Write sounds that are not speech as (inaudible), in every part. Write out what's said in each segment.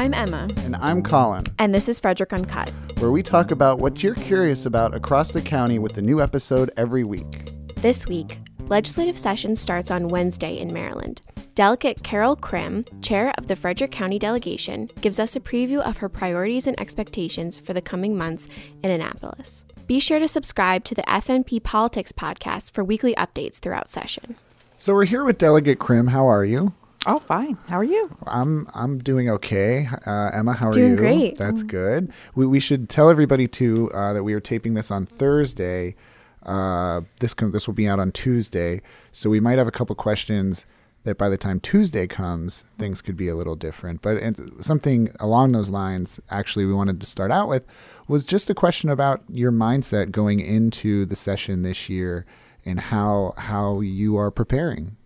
I'm Emma. And I'm Colin. And this is Frederick Uncut, where we talk about what you're curious about across the county with a new episode every week. This week, legislative session starts on Wednesday in Maryland. Delegate Carol Krimm, chair of the Frederick County delegation, gives us a preview of her priorities and expectations for the coming months in Annapolis. Be sure to subscribe to the FNP Politics podcast for weekly updates throughout session. So we're here with Delegate Krimm. How are you? Oh, fine. How are you? I'm I'm doing okay. Uh, Emma, how are doing you? Great. That's good. We we should tell everybody too uh, that we are taping this on Thursday. Uh, this com- this will be out on Tuesday, so we might have a couple questions that by the time Tuesday comes, things could be a little different. But something along those lines, actually, we wanted to start out with was just a question about your mindset going into the session this year and how how you are preparing.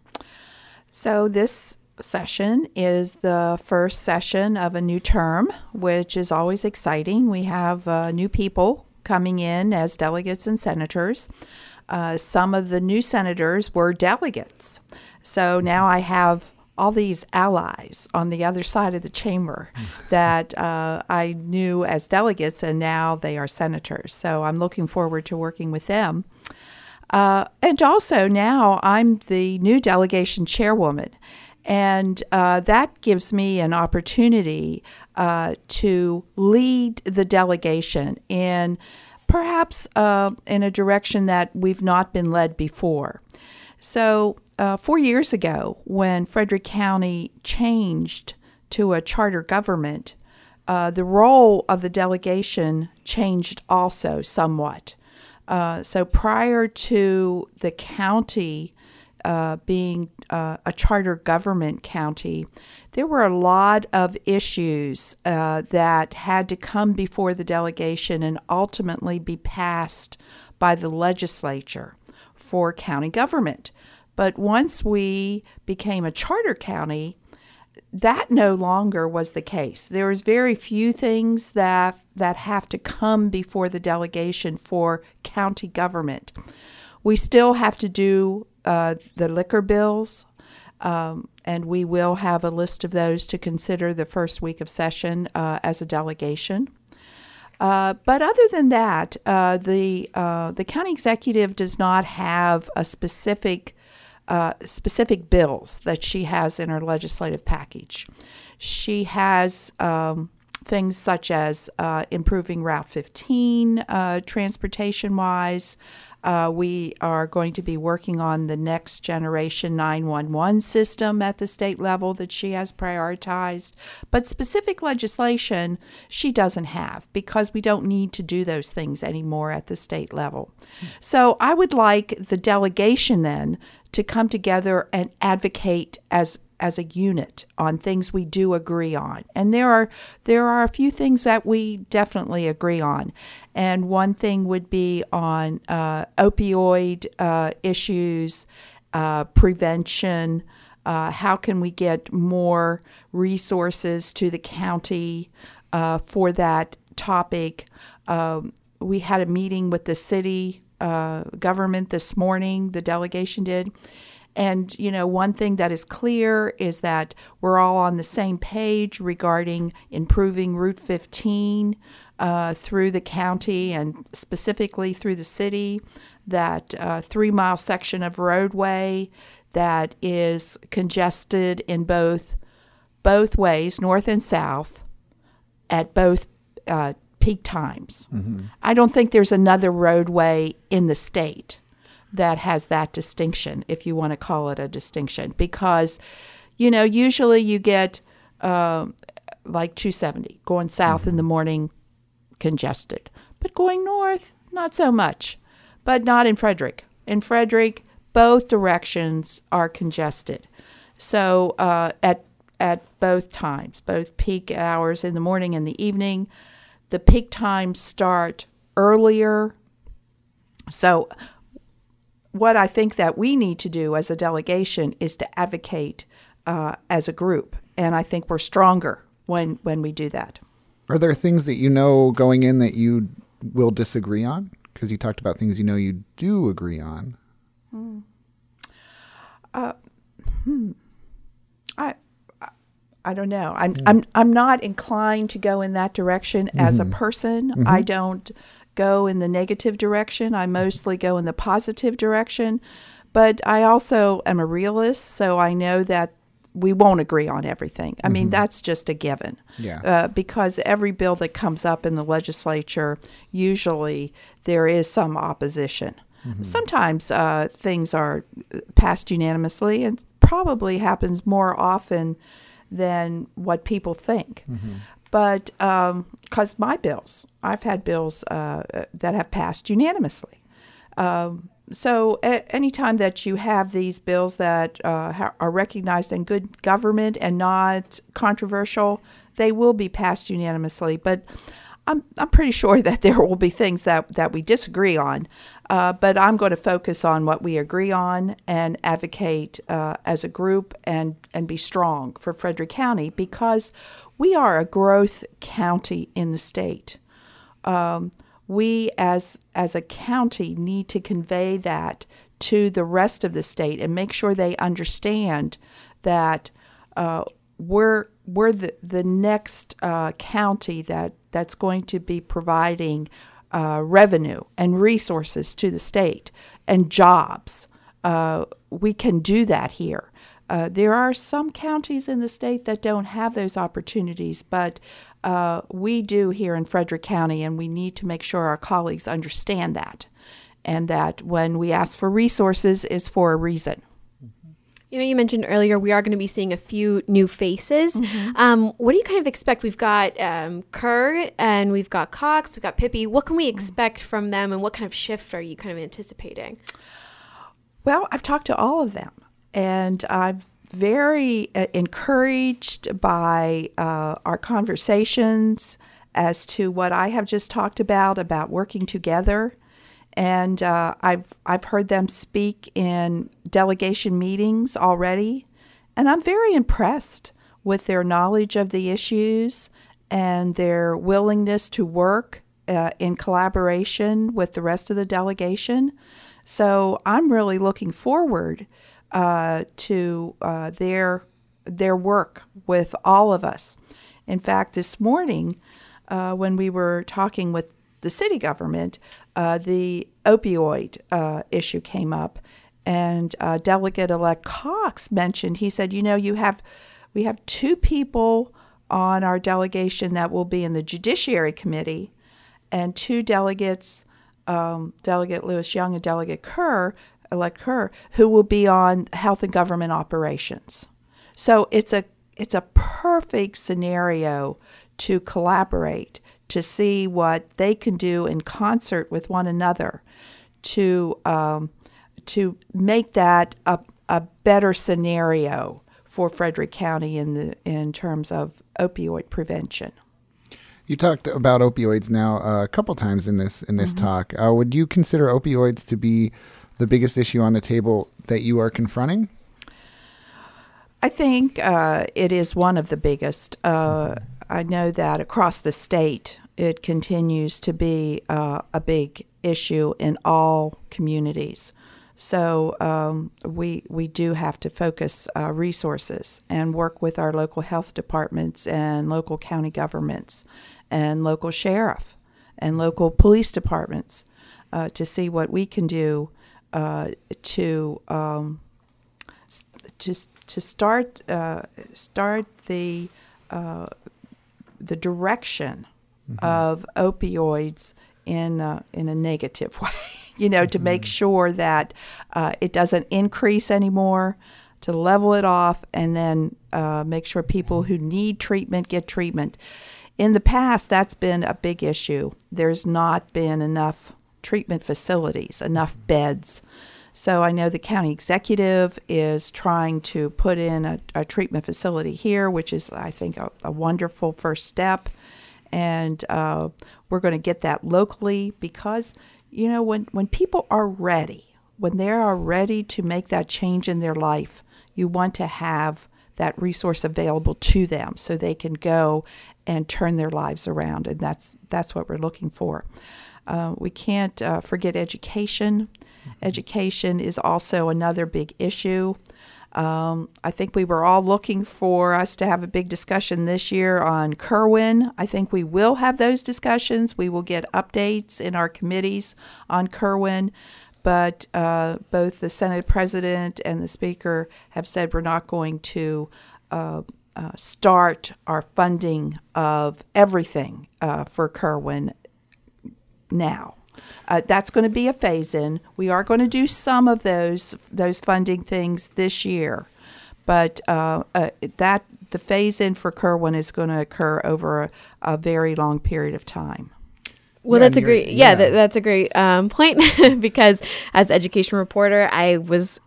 So this session is the first session of a new term, which is always exciting. We have uh, new people coming in as delegates and senators. Uh, some of the new senators were delegates. So now I have all these allies on the other side of the chamber (laughs) that uh, I knew as delegates, and now they are senators. So I'm looking forward to working with them. Uh, and also now I'm the new delegation chairwoman. And uh, that gives me an opportunity uh, to lead the delegation in perhaps uh, in a direction that we've not been led before. So, uh, four years ago, when Frederick County changed to a charter government, uh, the role of the delegation changed also somewhat. Uh, so prior to the county uh, being uh, a charter government county, there were a lot of issues uh, that had to come before the delegation and ultimately be passed by the legislature for county government. But once we became a charter county, that no longer was the case. There is very few things that that have to come before the delegation for county government. We still have to do uh, the liquor bills, um, and we will have a list of those to consider the first week of session uh, as a delegation. Uh, but other than that, uh, the uh, the county executive does not have a specific uh, specific bills that she has in her legislative package. She has um, things such as improving Route 15 uh, transportation wise. Uh, we are going to be working on the next generation 911 system at the state level that she has prioritized. But specific legislation she doesn't have because we don't need to do those things anymore at the state level. So I would like the delegation then to come together and advocate as as a unit on things we do agree on. And there are there are a few things that we definitely agree on. And one thing would be on uh, opioid uh, issues, uh, prevention. Uh, how can we get more resources to the county uh, for that topic? Um, we had a meeting with the city uh, government this morning, the delegation did. And, you know, one thing that is clear is that we're all on the same page regarding improving Route 15 uh, through the county and specifically through the city. That uh, three mile section of roadway that is congested in both both ways, north and south, at both uh, peak times. Mm-hmm. I don't think there's another roadway in the state that has that distinction, if you want to call it a distinction, because, you know, usually you get uh, like 270 going south mm-hmm. in the morning, congested, but going north, not so much, but not in Frederick. In Frederick, both directions are congested. So uh, at at both times, both peak hours in the morning and the evening, the peak times start earlier. So what I think that we need to do as a delegation is to advocate uh, as a group, and I think we're stronger when when we do that. Are there things that you know going in that you will disagree on? Because you talked about things you know you do agree on. Hmm. Uh, hmm. I I don't know. I'm I'm I'm not inclined to go in that direction as a person. I don't go in the negative direction. I mostly go in the positive direction. But I also am a realist, so I know that we won't agree on everything. I mean, that's just a given. Yeah. Uh, because every bill that comes up in the legislature, usually there is some opposition. Sometimes uh, things are passed unanimously, and probably happens more often than what people think. But because my bills, I've had bills uh, that have passed unanimously. Um, so a- anytime that you have these bills that uh, ha- are recognized in good government and not controversial, they will be passed unanimously. But I'm I'm pretty sure that there will be things that that we disagree on. Uh, but I'm going to focus on what we agree on and advocate uh, as a group and and be strong for Frederick County because we are a growth county in the state um, we as as a county need to convey that to the rest of the state and make sure they understand that uh, we're we're the the next uh, county that that's going to be providing uh, revenue and resources to the state and jobs. Uh, we can do that here. Uh, there are some counties in the state that don't have those opportunities, but uh, we do here in Frederick County, and we need to make sure our colleagues understand that, and that when we ask for resources is for a reason. You know, you mentioned earlier we are going to be seeing a few new faces. Um, what do you kind of expect? We've got um, Kerr and we've got Cox, we've got Pippy. What can we expect from them, and what kind of shift are you kind of anticipating? Well, I've talked to all of them, and I'm very uh, encouraged by uh, our conversations as to what I have just talked about about working together. And uh, I've I've heard them speak in delegation meetings already, and I'm very impressed with their knowledge of the issues and their willingness to work uh, in collaboration with the rest of the delegation. So I'm really looking forward uh, to uh, their their work with all of us. In fact, this morning, uh, when we were talking with the city government, uh, the opioid uh, issue came up, and uh, Delegate-elect Cox mentioned. He said, "You know, you have we have two people on our delegation that will be in the Judiciary Committee, and two delegates." um, Delegate Lewis Young and Delegate Kerr, elect her who will be on health and government operations. So it's a it's a perfect scenario to collaborate to see what they can do in concert with one another to um, to make that a, a better scenario for Frederick County in the in terms of opioid prevention. You talked about opioids now uh, a couple times in this in this Mm-hmm. talk. Uh, would you consider opioids to be the biggest issue on the table that you are confronting? I think uh, it is one of the biggest. Uh, I know that across the state, it continues to be uh, a big issue in all communities. So um, we we do have to focus uh, resources and work with our local health departments and local county governments and local sheriff and local police departments uh, to see what we can do uh, to um, just to start uh, start the uh, the direction of opioids in uh, in a negative (laughs) way. you know, to make sure that uh, it doesn't increase anymore, to level it off, and then uh, make sure people who need treatment get treatment. In the past, that's been a big issue. There's not been enough treatment facilities, enough beds. So I know the county executive is trying to put in a, a treatment facility here, which is, I think, a, a wonderful first step. And uh, we're going to get that locally because, you know, when, when people are ready, when they are ready to make that change in their life, you want to have that resource available to them so they can go and turn their lives around. And that's, that's what we're looking for. Uh, we can't uh, forget education. Education is also another big issue. Um, I think we were all looking for us to have a big discussion this year on Kirwan. I think we will have those discussions. We will get updates in our committees on Kirwan. But uh, both the Senate President and the Speaker have said we're not going to uh, start our funding of everything uh, for Kirwan now. Uh, that's going to be a phase in. We are going to do some of those those funding things this year, but uh, uh, that the phase in for Kirwan is going to occur over a, a very long period of time. Well, Yeah, that's a great yeah, yeah. That, that's a great um, point (laughs) because as education reporter, I was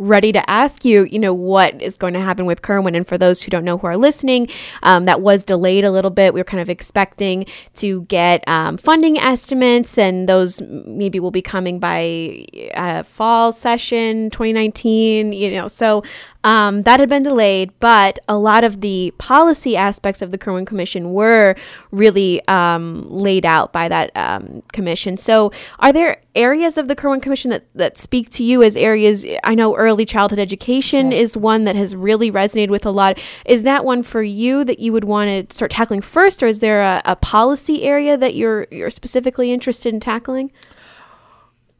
ready to ask you, you know, what is going to happen with Kirwan. And for those who don't know who are listening, um, that was delayed a little bit. We were kind of expecting to get um, funding estimates, and those maybe will be coming by uh, fall session 2019. You know, so um, that had been delayed, but a lot of the policy aspects of the Kirwan Commission were really um, laid out by that um, commission. So, are there areas of the Kirwan Commission that, that speak to you as areas? I know early childhood education Yes. is one that has really resonated with a lot. Is that one for you that you would want to start tackling first, or is there a, a policy area that you're you're specifically interested in tackling?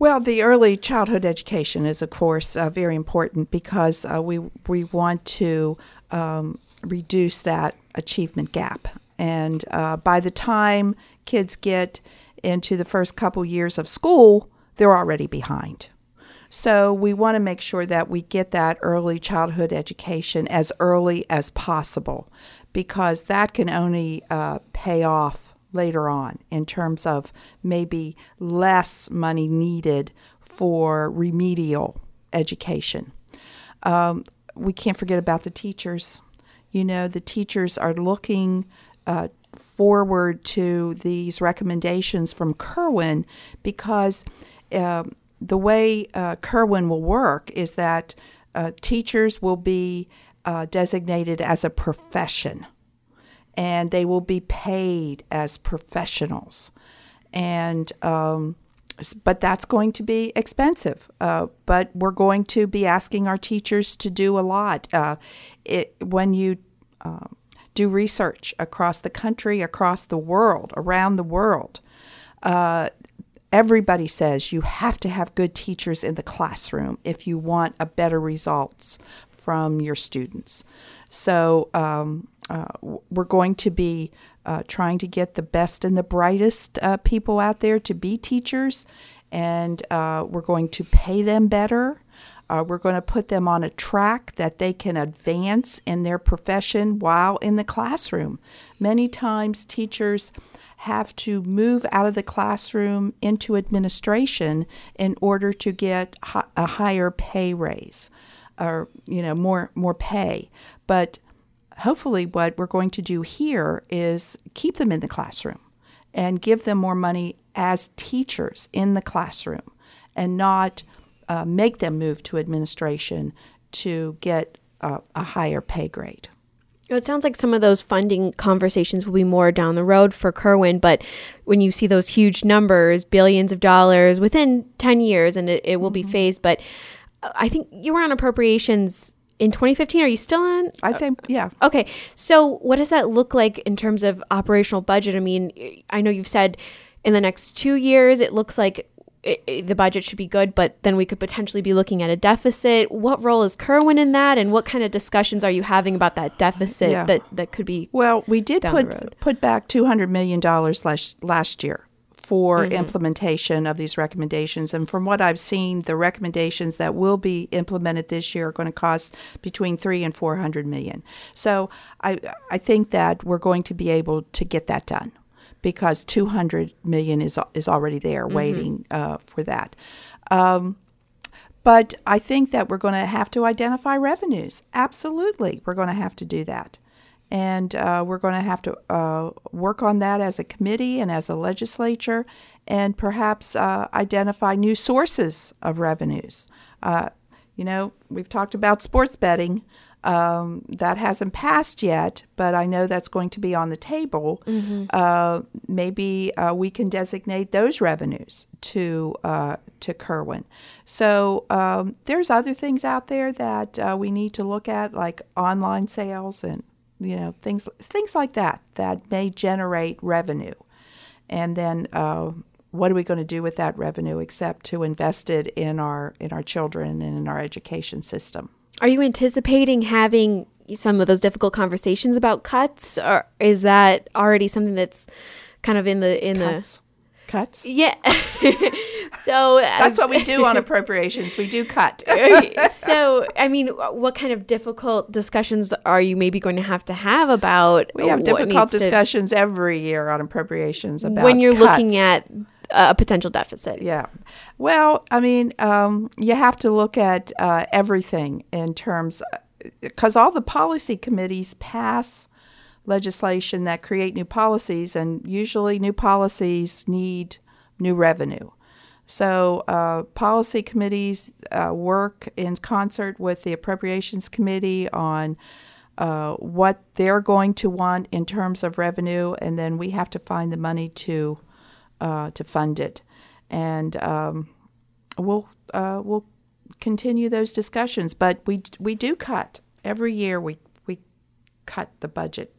Well, the early childhood education is, of course, uh, very important because uh, we we want to um, reduce that achievement gap, and uh, by the time kids get into the first couple years of school, they're already behind. So we want to make sure that we get that early childhood education as early as possible, because that can only uh, pay off later on in terms of maybe less money needed for remedial education. Um, we can't forget about the teachers. You know, the teachers are looking uh, forward to these recommendations from Kirwan because um the way uh, Kirwan will work is that uh, teachers will be uh, designated as a profession and they will be paid as professionals. And um, but that's going to be expensive. Uh, but we're going to be asking our teachers to do a lot. Uh, it, when you um, do research across the country, across the world, around the world, uh, everybody says you have to have good teachers in the classroom if you want a better results from your students. So um, uh, we're going to be uh, trying to get the best and the brightest uh, people out there to be teachers, and uh, we're going to pay them better. Uh, we're going to put them on a track that they can advance in their profession while in the classroom. Many times, teachers have to move out of the classroom into administration in order to get a higher pay raise or you know more more pay but hopefully what we're going to do here is keep them in the classroom and give them more money as teachers in the classroom and not uh, make them move to administration to get uh, a higher pay grade. It sounds like some of those funding conversations will be more down the road for Kirwan, but when you see those huge numbers, billions of dollars within 10 years, and it, it will be phased, but uh, I think you were on appropriations in 2015. Are you still on? i think yeah uh, Okay, so what does that look like in terms of operational budget? I mean, I know you've said in the next two years it looks like it, it- the budget should be good, but then we could potentially be looking at a deficit. What role is Kirwan in that, and what kind of discussions are you having about that deficit Yeah. that that could be? Well, we did put put back two hundred million dollars last last year for Mm-hmm. implementation of these recommendations, and from what I've seen, the recommendations that will be implemented this year are going to cost between three and four hundred million. So I I think that we're going to be able to get that done because two hundred million is is already there Mm-hmm. waiting uh, for that. Um, but I think that we're going to have to identify revenues. Absolutely, we're going to have to do that. And uh, we're going to have to uh, work on that as a committee and as a legislature, and perhaps uh, identify new sources of revenues. Uh, you know, we've talked about sports betting. Um, that hasn't passed yet, but I know that's going to be on the table. Uh, maybe uh, we can designate those revenues to uh, to Kirwan. So um, there's other things out there that uh, we need to look at, like online sales and you know things things like that that may generate revenue. And then uh, what are we going to do with that revenue except to invest it in our in our children and in our education system? Are you anticipating having some of those difficult conversations about cuts, or is that already something that's kind of in the in Cuts. Cuts. yeah? (laughs) so That's what we do on appropriations. We do cut. (laughs) so I mean, what kind of difficult discussions are you maybe going to have to have about? We have difficult needs to- discussions every year on appropriations about when you're looking at a potential deficit. Yeah. Well, I mean, um, you have to look at uh, everything in terms, because all the policy committees pass legislation that create new policies, and usually new policies need new revenue. So, uh, policy committees uh, work in concert with the appropriations committee on uh, what they're going to want in terms of revenue, and then we have to find the money to uh, to fund it, and um, we'll uh, we'll continue those discussions. But we we do cut every year. We we cut the budget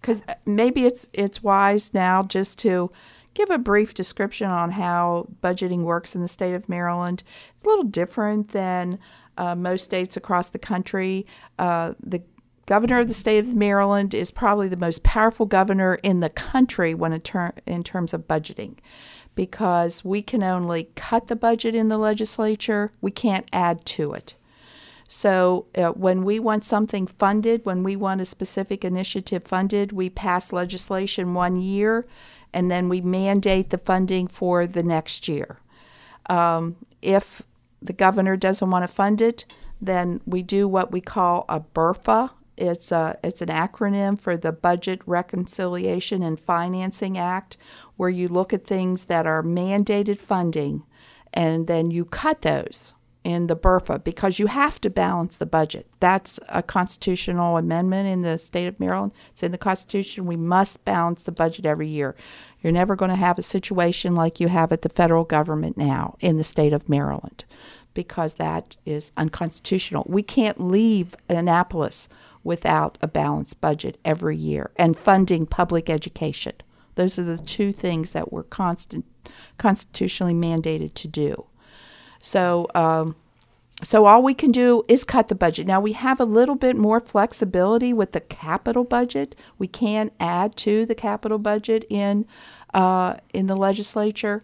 because maybe it's it's wise now just to give a brief description on how budgeting works in the state of Maryland. It's a little different than uh, most states across the country. Uh, the governor of the state of Maryland is probably the most powerful governor in the country when it ter- in terms of budgeting because we can only cut the budget in the legislature, we can't add to it. So uh, when we want something funded, when we want a specific initiative funded, we pass legislation one year and then we mandate the funding for the next year. Um, if the governor doesn't want to fund it, then we do what we call a BURFA. It's a it's an acronym for the Budget Reconciliation and Financing Act, where you look at things that are mandated funding, and then you cut those in the BURFA because you have to balance the budget. That's a constitutional amendment in the state of Maryland. It's in the Constitution. We must balance the budget every year. You're never going to have a situation like you have at the federal government now in the state of Maryland because that is unconstitutional. We can't leave Annapolis without a balanced budget every year and funding public education. Those are the two things that we're constant, constitutionally mandated to do. So, um, so all we can do is cut the budget. Now we have a little bit more flexibility with the capital budget. We can add to the capital budget in uh, in the legislature,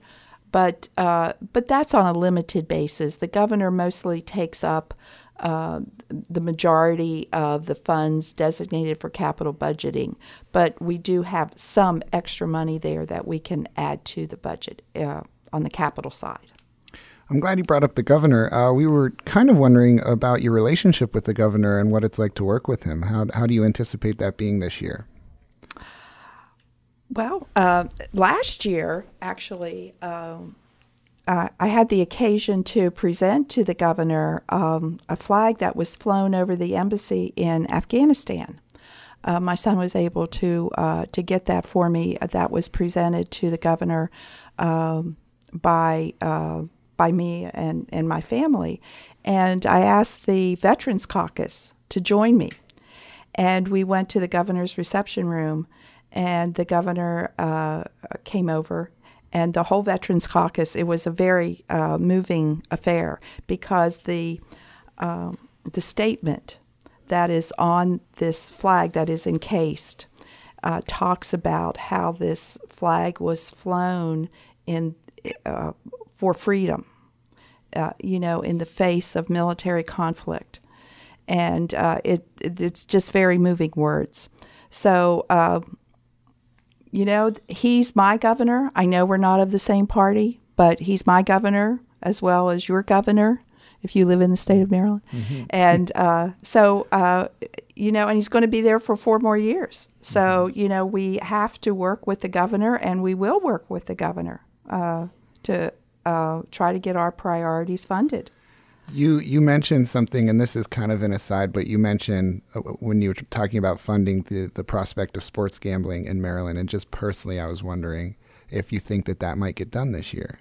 but uh, but that's on a limited basis. The governor mostly takes up uh, the majority of the funds designated for capital budgeting, but we do have some extra money there that we can add to the budget uh, on the capital side. I'm glad you brought up the governor. Uh, we were kind of wondering about your relationship with the governor and what it's like to work with him. How, how do you anticipate that being this year? Well, uh, last year, actually, um, uh, I had the occasion to present to the governor um, a flag that was flown over the embassy in Afghanistan. Uh, my son was able to uh, to get that for me. That was presented to the governor um, by uh, by me and, and my family, and I asked the Veterans Caucus to join me, and we went to the governor's reception room, and the governor uh, came over and the whole Veterans Caucus. It was a very uh, moving affair because the um, the statement that is on this flag that is encased uh, talks about how this flag was flown in uh, for freedom. Uh, you know, in the face of military conflict, and uh, it, it it's just very moving words. So uh, you know, he's my governor. I know we're not of the same party, but he's my governor as well as your governor if you live in the state of Maryland. And uh, so, uh, you know, and he's going to be there for four more years. So, you know, we have to work with the governor, and we will work with the governor uh, to uh, try to get our priorities funded. You you mentioned something, and this is kind of an aside, but you mentioned uh, when you were talking about funding the the prospect of sports gambling in Maryland, and just personally, I was wondering if you think that that might get done this year.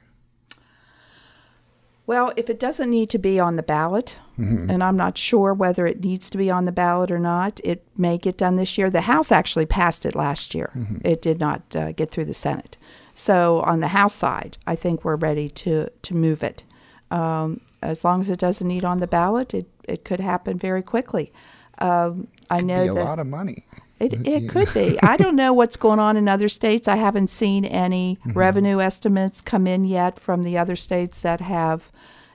Well, if it doesn't need to be on the ballot, and I'm not sure whether it needs to be on the ballot or not, it may get done this year. The House actually passed it last year. It did not uh, get through the Senate. So on the House side, I think we're ready to to move it. Um, as long as it doesn't need on the ballot, it, it could happen very quickly. Um, I know a that lot of money. it, it could be. (laughs) I don't know what's going on in other states. I haven't seen any revenue estimates come in yet from the other states that have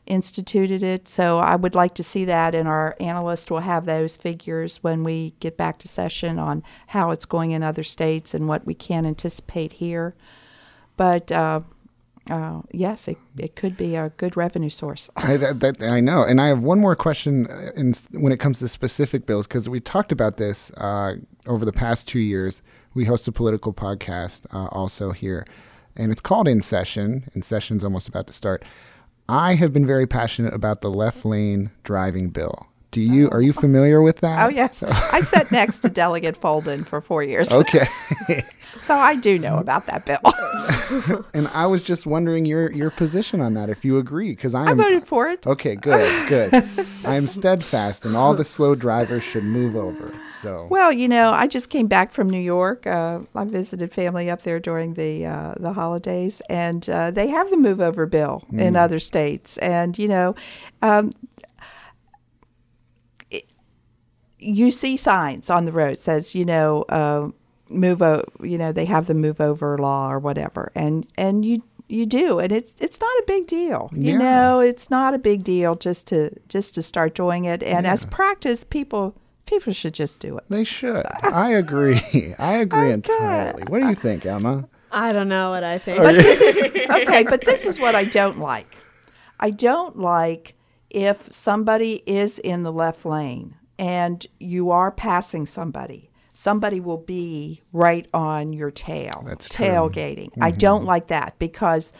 instituted it. So I would like to see that, and our analyst will have those figures when we get back to session on how it's going in other states and what we can anticipate here. But uh, uh, yes, it, it could be a good revenue source. (laughs) I, that, that, I know, and I have one more question uh, in, when it comes to specific bills because we talked about this uh, over the past two years. We host a political podcast uh, also here, and it's called In Session. In Session's almost about to start. I have been very passionate about the left lane driving bill. Do you are you familiar with that? Oh yes, (laughs) I sat next to Delegate Folden for four years, Okay. (laughs) so I do know about that bill. (laughs) and I was just wondering your your position on that if you agree because I I voted for it. Okay, good, good. I am steadfast, and all the slow drivers should move over. So, Well, you know, I just came back from New York. Uh, I visited family up there during the uh, the holidays, and uh, they have the move over bill in other states. And you know, um, it, you see signs on the road says, you know, uh, move o- You know, they have the move over law or whatever, and and you you do, and it's it's not a big deal. You Yeah. know, it's not a big deal just to just to start doing it. And as practice, people people should just do it. they should. I agree. (laughs) I agree Okay. entirely. What do you think, Emma? I don't know what I think. But this is (laughs) okay, but this is what I don't like. I don't like if somebody is in the left lane and you are passing somebody. Somebody will be right on your tail. That's true. Mm-hmm. tailgating. I don't like that because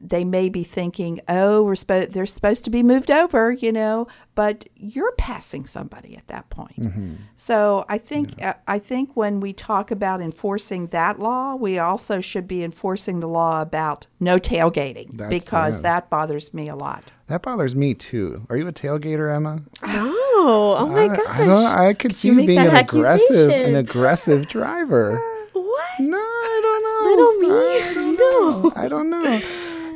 they may be thinking, "Oh, we're supposed they're supposed to be moved over," you know, but you're passing somebody at that point. Mm-hmm. So I think uh, I think when we talk about enforcing that law, we also should be enforcing the law about no tailgating That's- because yeah. that bothers me a lot. That bothers me too. Are you a tailgater, Emma? no. Oh my I, gosh. I don't. I could see you you being an aggressive, an aggressive driver. (laughs) What? No, I don't know. Little me? I don't know. (laughs) I don't know.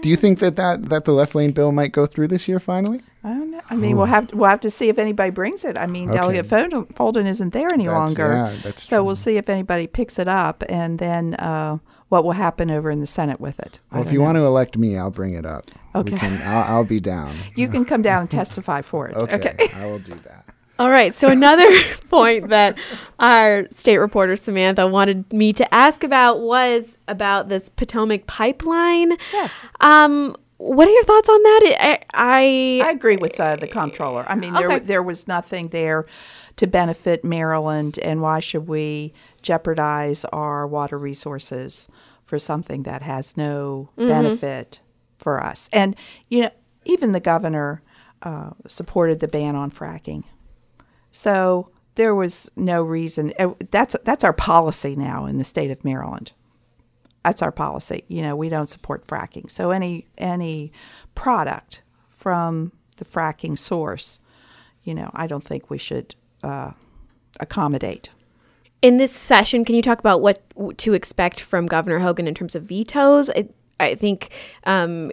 Do you think that, that that the left lane bill might go through this year finally? I don't know. I mean, we'll have we'll have to see if anybody brings it. I mean, Okay. Delegate Folden, Folden isn't there any That's- longer, yeah, that's so true. we'll see if anybody picks it up, and then uh, what will happen over in the Senate with it. Well, if you know. want to elect me, I'll bring it up. Okay. can, I'll, I'll be down. (laughs) you can come down and (laughs) testify for it. Okay, okay. I will do that. All right. So another (laughs) point that our state reporter Samantha wanted me to ask about was about this Potomac pipeline. Yes. Um, what are your thoughts on that? I, I, I agree with uh, the comptroller. I mean, there Okay. there was nothing there to benefit Maryland, and why should we jeopardize our water resources for something that has no benefit for us? And you know, even the governor uh, supported the ban on fracking, so there was no reason. uh, That's that's our policy now in the state of Maryland that's our policy. You know, we don't support fracking. So any any product from the fracking source, you know, I don't think we should uh, accommodate. in this session, can you talk about what to expect from Governor Hogan in terms of vetoes? I, I think um,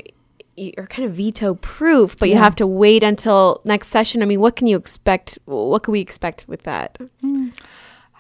you're kind of veto proof, but you have to wait until next session. I mean, what can you expect? What can we expect with that?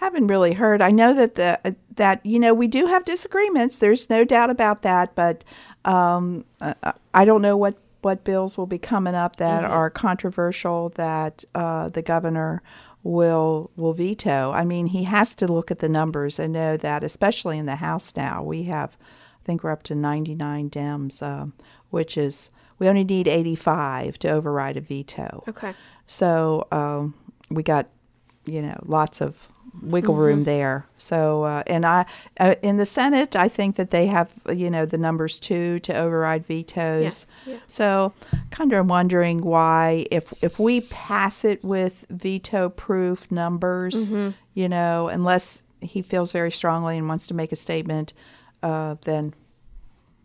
i haven't really heard. I know that the uh, that you know we do have disagreements. There's no doubt about that, but um, uh, I don't know what what bills will be coming up that are controversial that uh, the governor will will veto. I mean, he has to look at the numbers and know that, especially in the House now, we have I think we're up to 99 Dems, um, which is we only need 85 to override a veto. Okay. So um, we got, you know, lots of wiggle Mm-hmm. room there. So uh, and I uh, in the Senate, I think that they have, you know, the numbers two to override vetoes. Yes, yeah. So kind of wondering why if if we pass it with veto proof numbers, Mm-hmm. you know, unless he feels very strongly and wants to make a statement, uh, then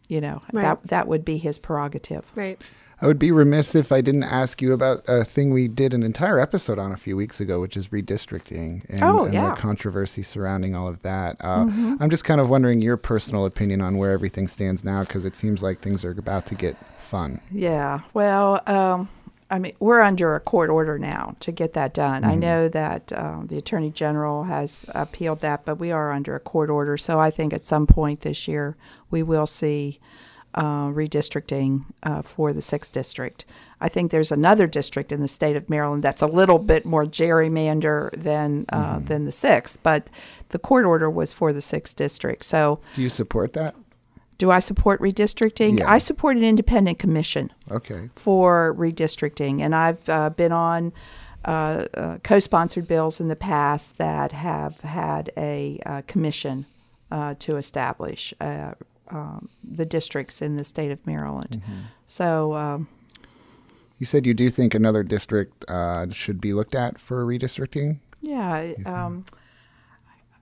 you know Right. that that would be his prerogative. Right. I would be remiss if I didn't ask you about a thing we did an entire episode on a few weeks ago, which is redistricting and, Oh, and yeah. the controversy surrounding all of that. Uh, I'm just kind of wondering your personal opinion on where everything stands now, because it seems like things are about to get fun. Yeah. Well, um, I mean, we're under a court order now to get that done. I know that um, the attorney general has appealed that, but we are under a court order. So I think at some point this year we will see uh, redistricting uh, for the sixth district. I think there's another district in the state of Maryland that's a little bit more gerrymander than uh, than the sixth, but the court order was for the sixth district. So, Do you support that? Do I support redistricting? Yeah. I support an independent commission Okay. for redistricting, and I've uh, been on uh, uh, co-sponsored bills in the past that have had a uh, commission uh, to establish uh, um, the districts in the state of Maryland. So um, You said you do think another district uh, should be looked at for redistricting? yeah, um,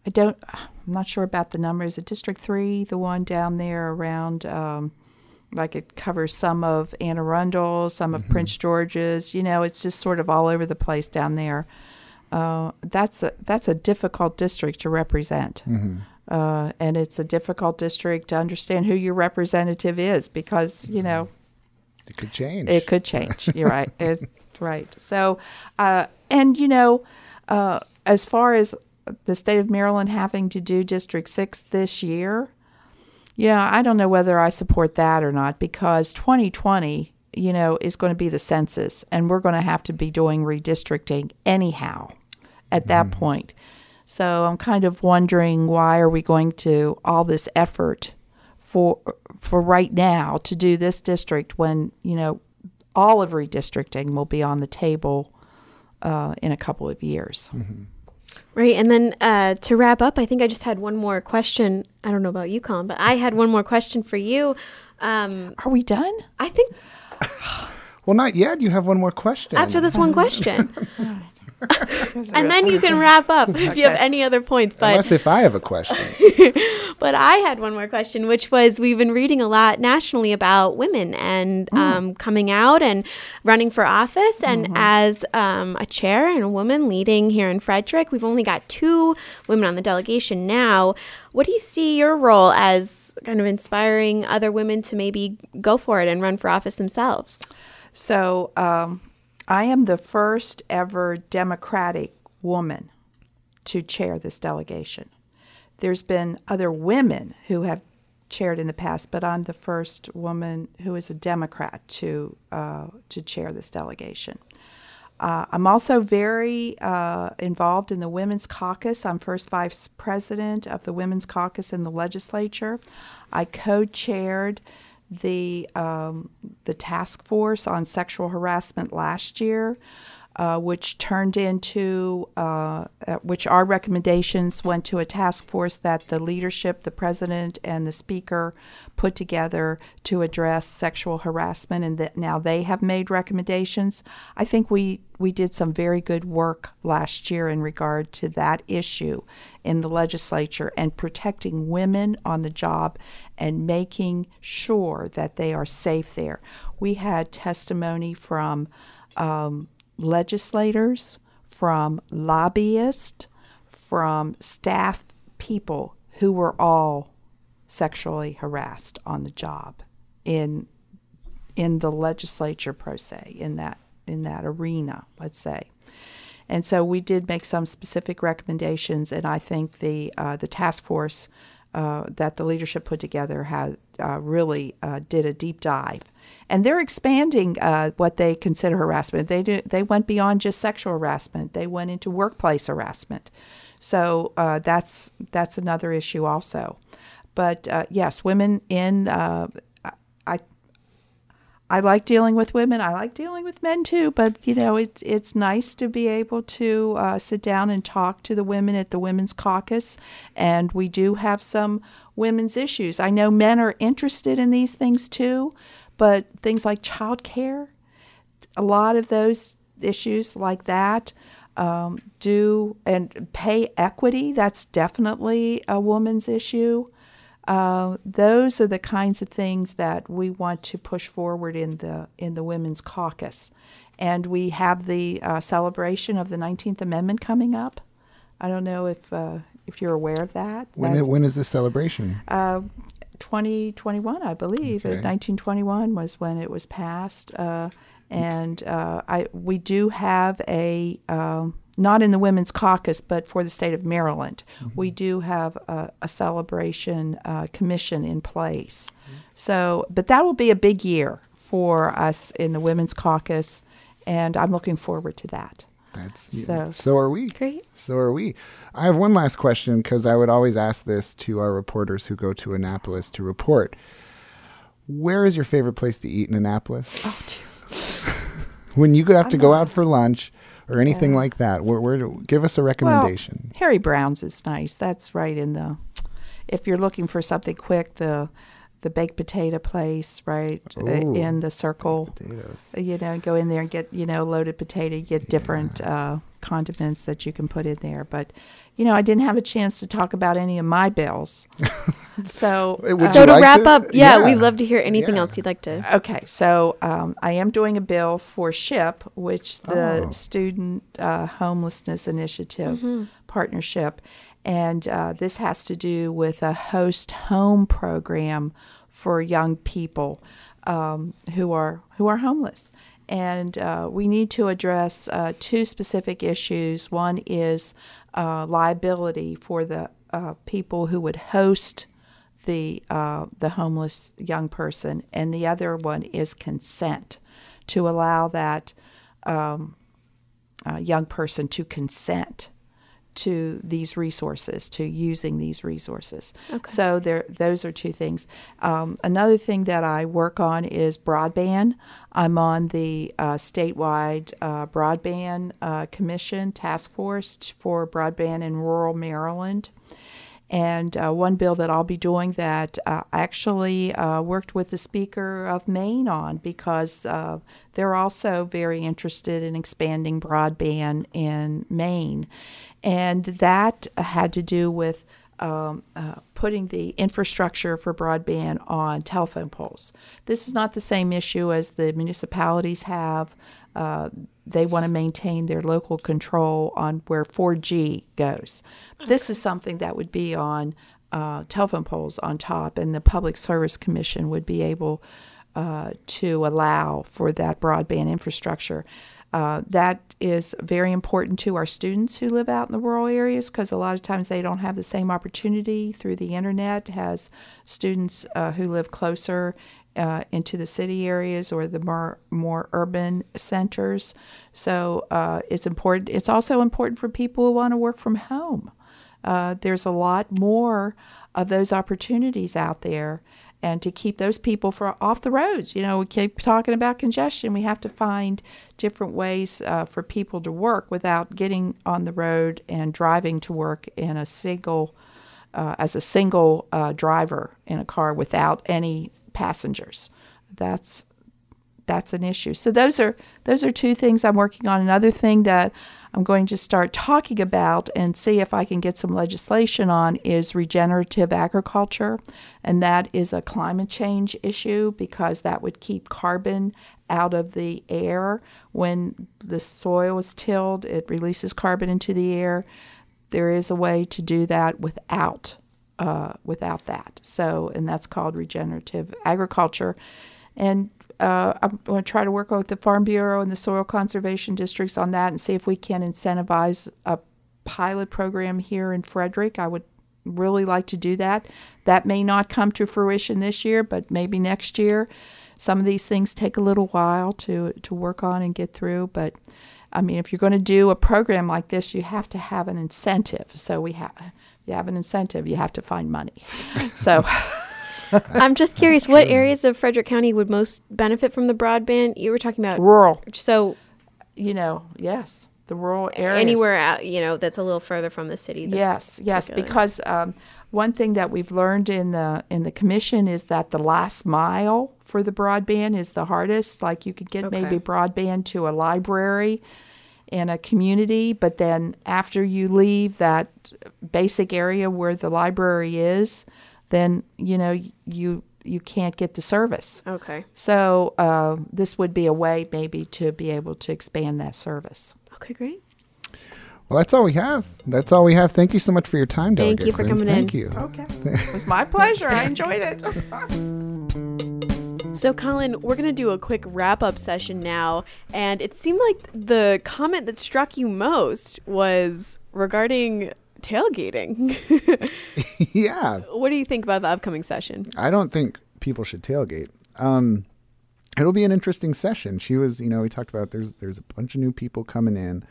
I don't. I'm not sure about the numbers. Is it District Three, the one down there around. Um, like it covers some of Anne Arundel, some of Prince George's. You know, it's just sort of all over the place down there. Uh, that's a that's a difficult district to represent, uh, and it's a difficult district to understand who your representative is because you know It could change. it could change. You're right. It's right. So, uh, and you know, uh, as far as the state of Maryland having to do District Six this year, yeah, I don't know whether I support that or not because 2020, you know, is going to be the census, and we're going to have to be doing redistricting anyhow at that point. So I'm kind of wondering why are we going to all this effort for for right now to do this district when you know all of redistricting will be on the table uh, in a couple of years. Right. And then uh, to wrap up, I think I just had one more question. I don't know about you, Colin, but I had one more question for you. Um, Are we done? I think well, not yet. You have one more question. after this one question, (laughs) (laughs) and then you can wrap up if you have any other points. But Unless if I have a question. (laughs) But I had one more question, which was we've been reading a lot nationally about women and um, coming out and running for office. And as um, a chair and a woman leading here in Frederick, we've only got two women on the delegation now. What do you see your role as kind of inspiring other women to maybe go for it and run for office themselves? So um, I am the first ever Democratic woman to chair this delegation. There's been other women who have chaired in the past, but I'm the first woman who is a Democrat to uh, to chair this delegation. Uh, I'm also very uh, involved in the Women's Caucus. I'm first vice president of the Women's Caucus in the legislature. I co-chaired the um, the task force on sexual harassment last year, uh, which turned into uh, uh, which our recommendations went to a task force that the leadership, the president, and the speaker put together to address sexual harassment, and that now they have made recommendations. I think we we did some very good work last year in regard to that issue in the legislature and protecting women on the job and making sure that they are safe there. We had testimony from um, legislators, from lobbyists, from staff people who were all sexually harassed on the job in in the legislature pro se in that in that arena let's say. And so we did make some specific recommendations and i think the uh, the task force uh, that the leadership put together had uh, really uh, did a deep dive and they're expanding uh, what they consider harassment they do, they went beyond just sexual harassment they went into workplace harassment so uh, that's that's another issue also but uh, yes, women in uh, I I like dealing with women. I like dealing with men too. But you know, it's it's nice to be able to uh, sit down and talk to the women at the Women's Caucus, and we do have some women's issues. I know men are interested in these things too, but things like childcare, a lot of those issues like that um, do and pay equity. That's definitely a woman's issue. Uh, those are the kinds of things that we want to push forward in the in the women's caucus, and we have the uh, celebration of the 19th Amendment coming up. I don't know if uh, if you're aware of that. When, when is this celebration? Uh, 2021, I believe. Okay. 1921 was when it was passed, uh, and uh, I we do have a um, not in the women's caucus, but for the state of Maryland, we do have a, a celebration uh, commission in place. So, but that will be a big year for us in the women's caucus, and I'm looking forward to that. That's So- so are we. Great. So are we. I have one last question because I would always ask this to our reporters who go to Annapolis to report. Where is your favorite place to eat in Annapolis? Oh. (laughs) When you have to go out for lunch or anything like that, where, where do, give us a recommendation. Well, Harry Brown's is nice. That's right in the. If you're looking for something quick, the the baked potato place, right uh, Ooh, in the circle. Potatoes. You know, go in there and get you know loaded potato. You get different uh, condiments that you can put in there. But you know, I didn't have a chance to talk about any of my bills. (laughs) so Would you So to like wrap to? up, yeah, Yeah. we'd love to hear anything Yeah. else you'd like to. Okay, so um, I am doing a bill for SHIP, which the Oh. Student uh, Homelessness Initiative partnership, and uh, this has to do with a host home program for young people um, who are who are homeless. And uh, we need to address uh, two specific issues. One is uh, liability for the uh, people who would host the uh, the homeless young person, and the other one is consent to allow that um, uh, young person to consent to these resources, to using these resources. Okay. So there, those are two things. Um, another thing that I work on is broadband. I'm on the uh, statewide uh, broadband uh, commission task force for broadband in rural Maryland. And uh, one bill that I'll be doing that uh, I actually uh, worked with the Speaker of Maine on because uh, they're also very interested in expanding broadband in Maine. And that had to do with um, uh, putting the infrastructure for broadband on telephone poles. This is not the same issue as the municipalities have. Uh, they want to maintain their local control on where 4G goes. This is something that would be on uh, telephone poles on top, and the Public Service Commission would be able uh, to allow for that broadband infrastructure. Uh, that is very important to our students who live out in the rural areas because a lot of times they don't have the same opportunity through the internet as students uh, who live closer uh, into the city areas or the more more urban centers. So uh, it's important. It's also important for people who want to work from home. Uh, there's a lot more of those opportunities out there, and to keep those people for off the roads. You know, we keep talking about congestion. We have to find different ways uh, for people to work without getting on the road and driving to work in a single, uh, as a single uh, driver in a car without any passengers. That's that's an issue. So those are those are two things I'm working on. Another thing that I'm going to start talking about and see if I can get some legislation on is regenerative agriculture, and that is a climate change issue because that would keep carbon out of the air when the soil is tilled. It releases carbon into the air. There is a way to do that without uh, without that. So, and that's called regenerative agriculture. And uh, I'm going to try to work with the Farm Bureau and the soil conservation districts on that and see if we can incentivize a pilot program here in Frederick. I would really like to do that. That may not come to fruition this year, but maybe next year. Some of these things take a little while to, to work on and get through, but I mean, if you're going to do a program like this, you have to have an incentive. So we have, you have an incentive, you have to find money. (laughs) So. (laughs) I'm just curious, what areas of Frederick County would most benefit from the broadband? You were talking about rural so you know yes the rural areas anywhere out, you know, that's a little further from the city. yes yes because um, one thing that we've learned in the in the commission is that the last mile for the broadband is the hardest. Like you could get Okay. maybe broadband to a library in a community, but then after you leave that basic area where the library is, then you know you you can't get the service. Okay. So uh, this would be a way maybe to be able to expand that service. Okay, great. Well, that's all we have. That's all we have. Thank you so much for your time, Thank you for Quinn. coming in. Thank you. Okay, (laughs) it was my pleasure. I enjoyed it. (laughs) So, Colin, we're going to do a quick wrap up session now. And it seemed like the comment that struck you most was regarding tailgating. (laughs) yeah, what do you think about the upcoming session? I don't think people should tailgate. Um, it'll be an interesting session. She was, you know, we talked about there's there's a bunch of new people coming in.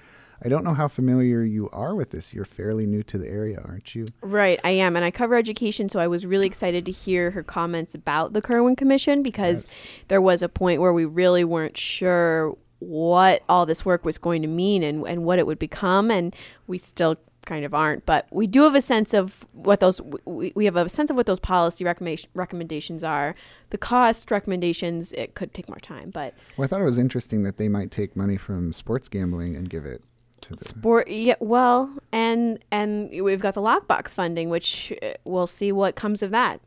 I don't know how familiar you are with this. You're fairly new to the area, aren't you? Right, I am. And I cover education, so I was really excited to hear her comments about the Kirwan Commission because Yes. there was a point where we really weren't sure what all this work was going to mean and, and what it would become. And we still kind of aren't. But we do have a sense of what those, we, we have a sense of what those policy recommendation, recommendations are. The cost recommendations, it could take more time. But Well, I thought it was interesting that they might take money from sports gambling and give it to the. Sport, yeah, well, and and we've got the lockbox funding, which uh, we'll see what comes of that.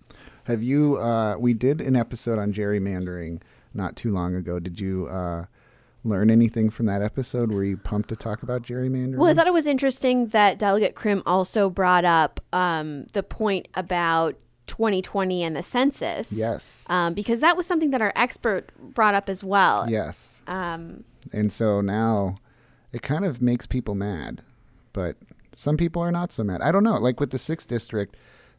Have you? Uh, we did an episode on gerrymandering not too long ago. Did you uh, learn anything from that episode? Were you pumped to talk about gerrymandering? Well, I thought it was interesting that Delegate Krimm also brought up um, the point about 2020 and the census. yes, Um, because that was something that our expert brought up as well. yes. Um, And so now it kind of makes people mad, but some people are not so mad. I don't know. Like with the sixth district,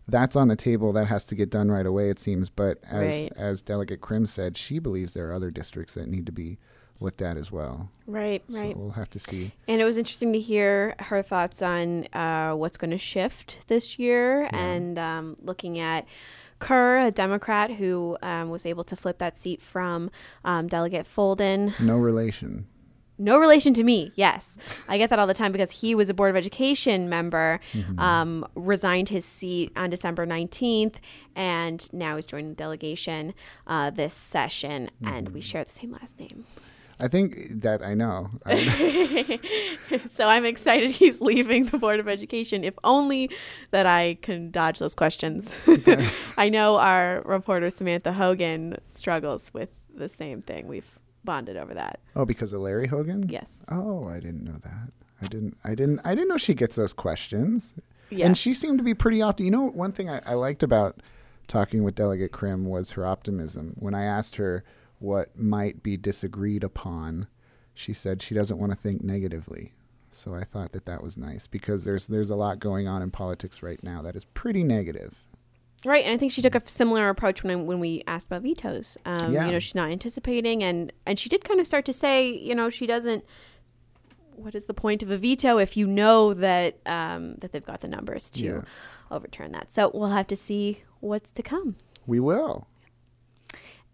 that's on the table. That has to get done right away, it seems. But as Right. as Delegate Krimm said, she believes there are other districts that need to be looked at as well. right, So right. we'll have to see. And it was interesting to hear her thoughts on uh, what's going to shift this year and um, looking at Kerr, a Democrat who um, was able to flip that seat from um, Delegate Folden. No relation. No relation to me, yes. (laughs) I get that all the time because he was a Board of Education member, um, resigned his seat on December 19th, and now he's joining the delegation uh, this session, and we share the same last name. I think that I know. I- (laughs) um, so I'm excited he's leaving the Board of Education, if only that I can dodge those questions. (laughs) I know our reporter Samantha Hogan struggles with the same thing. We've bonded over that. oh, because of Larry Hogan? Yes. Oh, I didn't know that. I didn't. I didn't. I didn't know she gets those questions. Yes. And she seemed to be pretty optimistic. You know, one thing I, I liked about talking with Delegate Krimm was her optimism. When I asked her what might be disagreed upon, she said she doesn't want to think negatively. So I thought that that was nice because there's there's a lot going on in politics right now that is pretty negative. Right, and I think she took a similar approach when when we asked about vetoes. Um, Yeah. You know, she's not anticipating, and and she did kind of start to say, you know, she doesn't. What is the point of a veto if you know that um, that they've got the numbers to Yeah. overturn that? So we'll have to see what's to come. We will.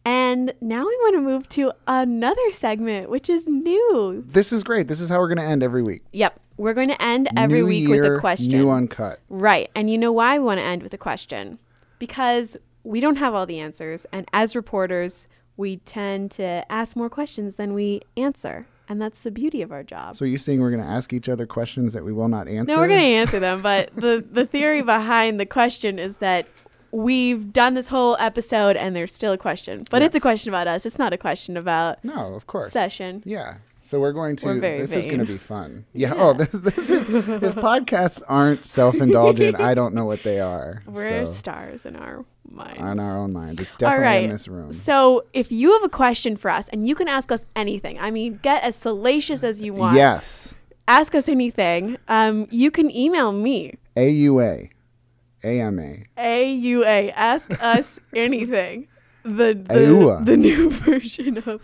And now we want to move to another segment, which is new. This is great. This is how we're going to end every week. Yep, we're going to end every New week year, with a question. New uncut. Right. And you know why we want to end with a question? Because we don't have all the answers. And as reporters, we tend to ask more questions than we answer. And that's the beauty of our job. So are you saying we're going to ask each other questions that we will not answer? no, we're going to answer them. But the, the theory behind the question is that we've done this whole episode and there's still a question. But it's a question about us. It's not a question about No, of course. session. Yeah. So we're going to. We're this is going to be fun. Yeah. Oh, this, this if, if podcasts aren't self-indulgent, (laughs) I don't know what they are. We're so, stars in our minds. on our own mind. It's definitely right. in this room. So if you have a question for us, and you can ask us anything, I mean, get as salacious as you want. Yes. Ask us anything. Um, you can email me, AUA. AMA. AUA. Ask us (laughs) anything. The the, the new (laughs) version of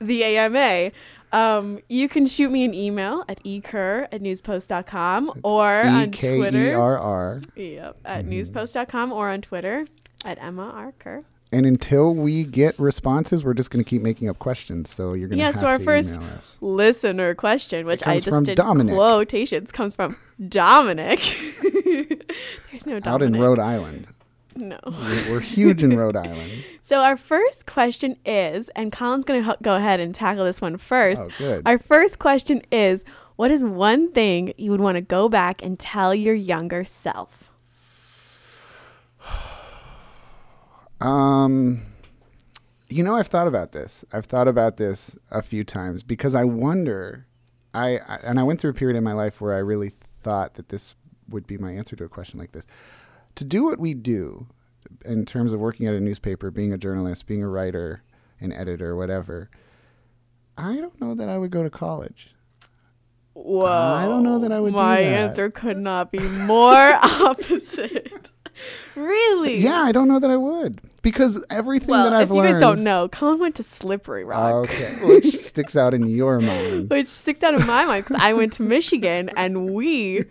the AMA. Um, you can shoot me an email at ekerr at newspost.com or E on E Twitter. R R. Yep, at Mm-hmm. newspost.com or on Twitter at Emma R. Kerr. And until we get responses, we're just going to keep making up questions. So you're going to Yeah, so our first listener question, which I just did Dominic. quotations, comes from Dominic. There's no Dominic. out in Rhode Island. No. We're, we're huge in Rhode Island. So our first question is, and Colin's going to h- go ahead and tackle this one first. Oh, good. Our first question is, what is one thing you would want to go back and tell your younger self? Um, you know, I've thought about this. I've thought about this a few times because I wonder. I, I and I went through a period in my life where I really thought that this would be my answer to a question like this. To do what we do, in terms of working at a newspaper, being a journalist, being a writer, an editor, whatever. I don't know that I would go to college. Whoa. I don't know that I would do My answer could not be more (laughs) opposite. Really? Yeah, I don't know that I would because everything Well, that I've if you learned. guys don't know, Colin went to Slippery Rock. Okay, which (laughs) sticks out in your mind. which sticks out in my mind because I went to Michigan and we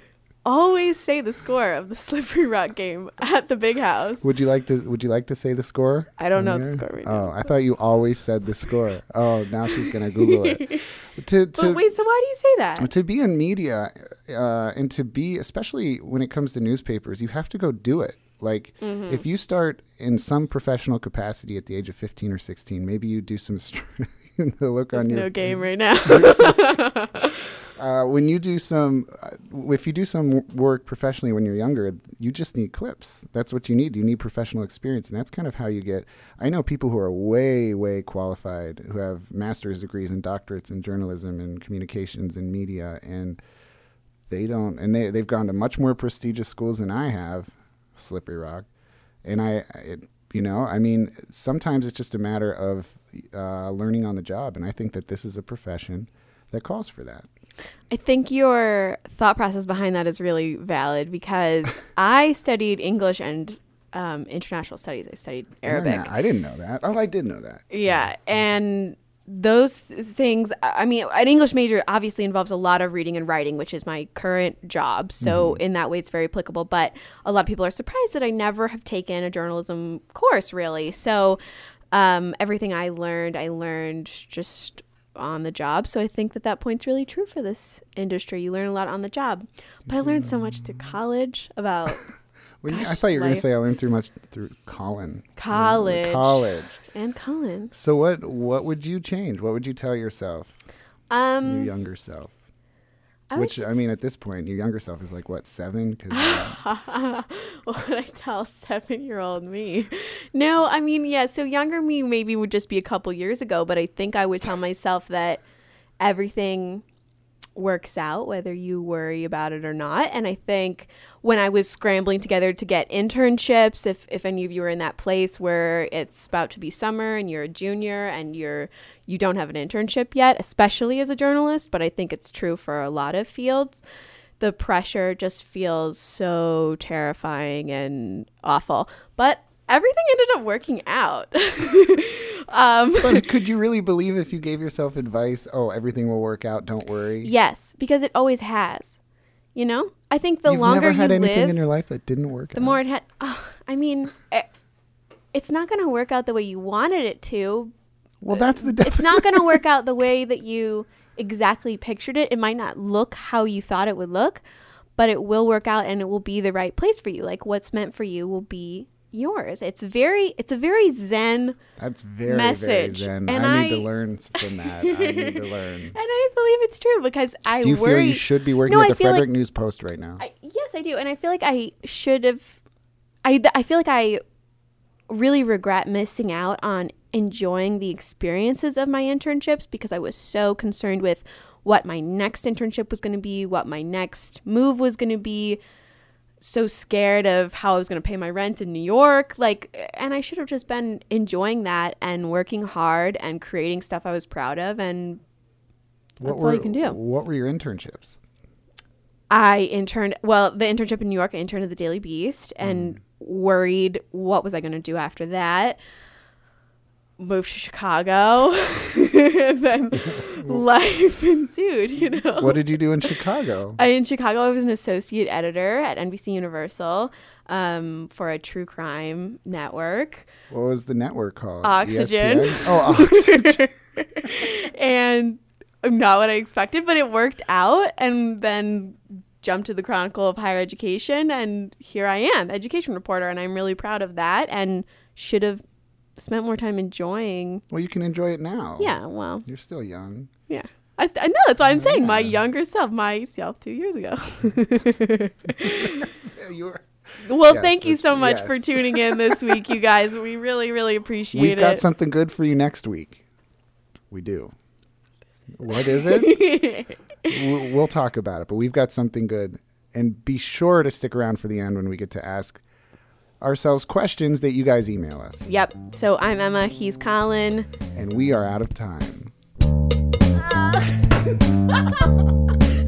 always say the score of the (laughs) Slippery Rock game at the big house. Would you like to? Would you like to say the score? I don't know the score right Oh, now. I thought you always said the score. Oh, now she's gonna Google it. (laughs) To But wait, so why do you say that? to be in media, uh, and to be especially when it comes to newspapers, you have to go do it. Like Mm-hmm. if you start in some professional capacity at the age of fifteen or sixteen, maybe you do some. (laughs) (laughs) the look There's on your no game right now. (laughs) (laughs) uh, when you do some, uh, if you do some work professionally when you're younger, you just need clips. That's what you need. You need professional experience, and that's kind of how you get. I know people who are way, way qualified, who have master's degrees and doctorates in journalism and communications and media, and they don't. And they they've gone to much more prestigious schools than I have, Slippery Rock, and I. It, you know, I mean, sometimes it's just a matter of uh, learning on the job, and I think that this is a profession that calls for that. I think your thought process behind that is really valid because (laughs) I studied English and um, international studies. I studied Arabic. Internet. I didn't know that. Oh, I did know that. Yeah, and those things. I mean, an English major obviously involves a lot of reading and writing, which is my current job. So in that way, it's very applicable. But a lot of people are surprised that I never have taken a journalism course, really. So um, everything I learned, I learned just on the job. So I think that that point's really true for this industry. You learn a lot on the job. But I learned so much through college about You- I thought you were going to say I learned through much through Colin. college. College. and Colin. So what what would you change? What would you tell yourself, Um, your younger self? I Which I mean, at this point, your younger self is like what seven? 'Cause, uh, (laughs) what would I tell seven year old me? No, I mean, yeah, so younger me maybe would just be a couple years ago, but I think I would tell myself that everything works out whether you worry about it or not. And I think when I was scrambling together to get internships, if, if any of you are in that place where it's about to be summer and you're a junior and you're you don't have an internship yet, especially as a journalist, but I think it's true for a lot of fields the pressure just feels so terrifying and awful. But everything ended up working out. (laughs) um, but could you really believe if you gave yourself advice? Oh, everything will work out. Don't worry. yes, because it always has. You know, I think the You've longer you anything live, in your life that didn't work the out. more it had. Oh, I mean, it, it's not going to work out the way you wanted it to. well, that's the. It's not going to work (laughs) out the way that you exactly pictured it. It might not look how you thought it would look, but it will work out and it will be the right place for you. Like what's meant for you will be yours. It's very it's a very zen That's very very message. zen. And I need to learn from that. I need to (laughs) learn. and I believe it's true because I Do you feel you should be working No, at I the feel like- Frederick News Post right now? I, yes, I do, and I feel like I should have. I I feel like I really regret missing out on enjoying the experiences of my internships because I was so concerned with what my next internship was going to be, what my next move was going to be. So scared of how I was going to pay my rent in New York, like, and I should have just been enjoying that and working hard and creating stuff I was proud of, and what that's all you can do. What were your internships? I interned well, the internship in New York, I interned at the Daily Beast and mm. worried what was I going to do after that. Moved to Chicago. (laughs) and then (laughs) life ensued, you know. What did you do in Chicago? I, in Chicago, I was an associate editor at NBC Universal um, for a true crime network. What was the network called? Oxygen. ESPN? Oh, (laughs) Oxygen. and not what I expected, but it worked out. And then jumped to the Chronicle of Higher Education, and here I am, education reporter, and I'm really proud of that. And should have spent more time enjoying. well, you can enjoy it now. Yeah, well, You're still young. yeah. I, st- I know that's why I'm saying my younger self, my self two years ago. (laughs) You were. (laughs) well, Yes, thank you so much for (laughs) tuning in this week, you guys. We really, really appreciate it. We've got something good for you next week. We do. What is it? we'll talk about it, but we've got something good. And be sure to stick around for the end when we get to ask ourselves questions that you guys email us. Yep. So I'm Emma. He's Colin. And we are out of time. (laughs)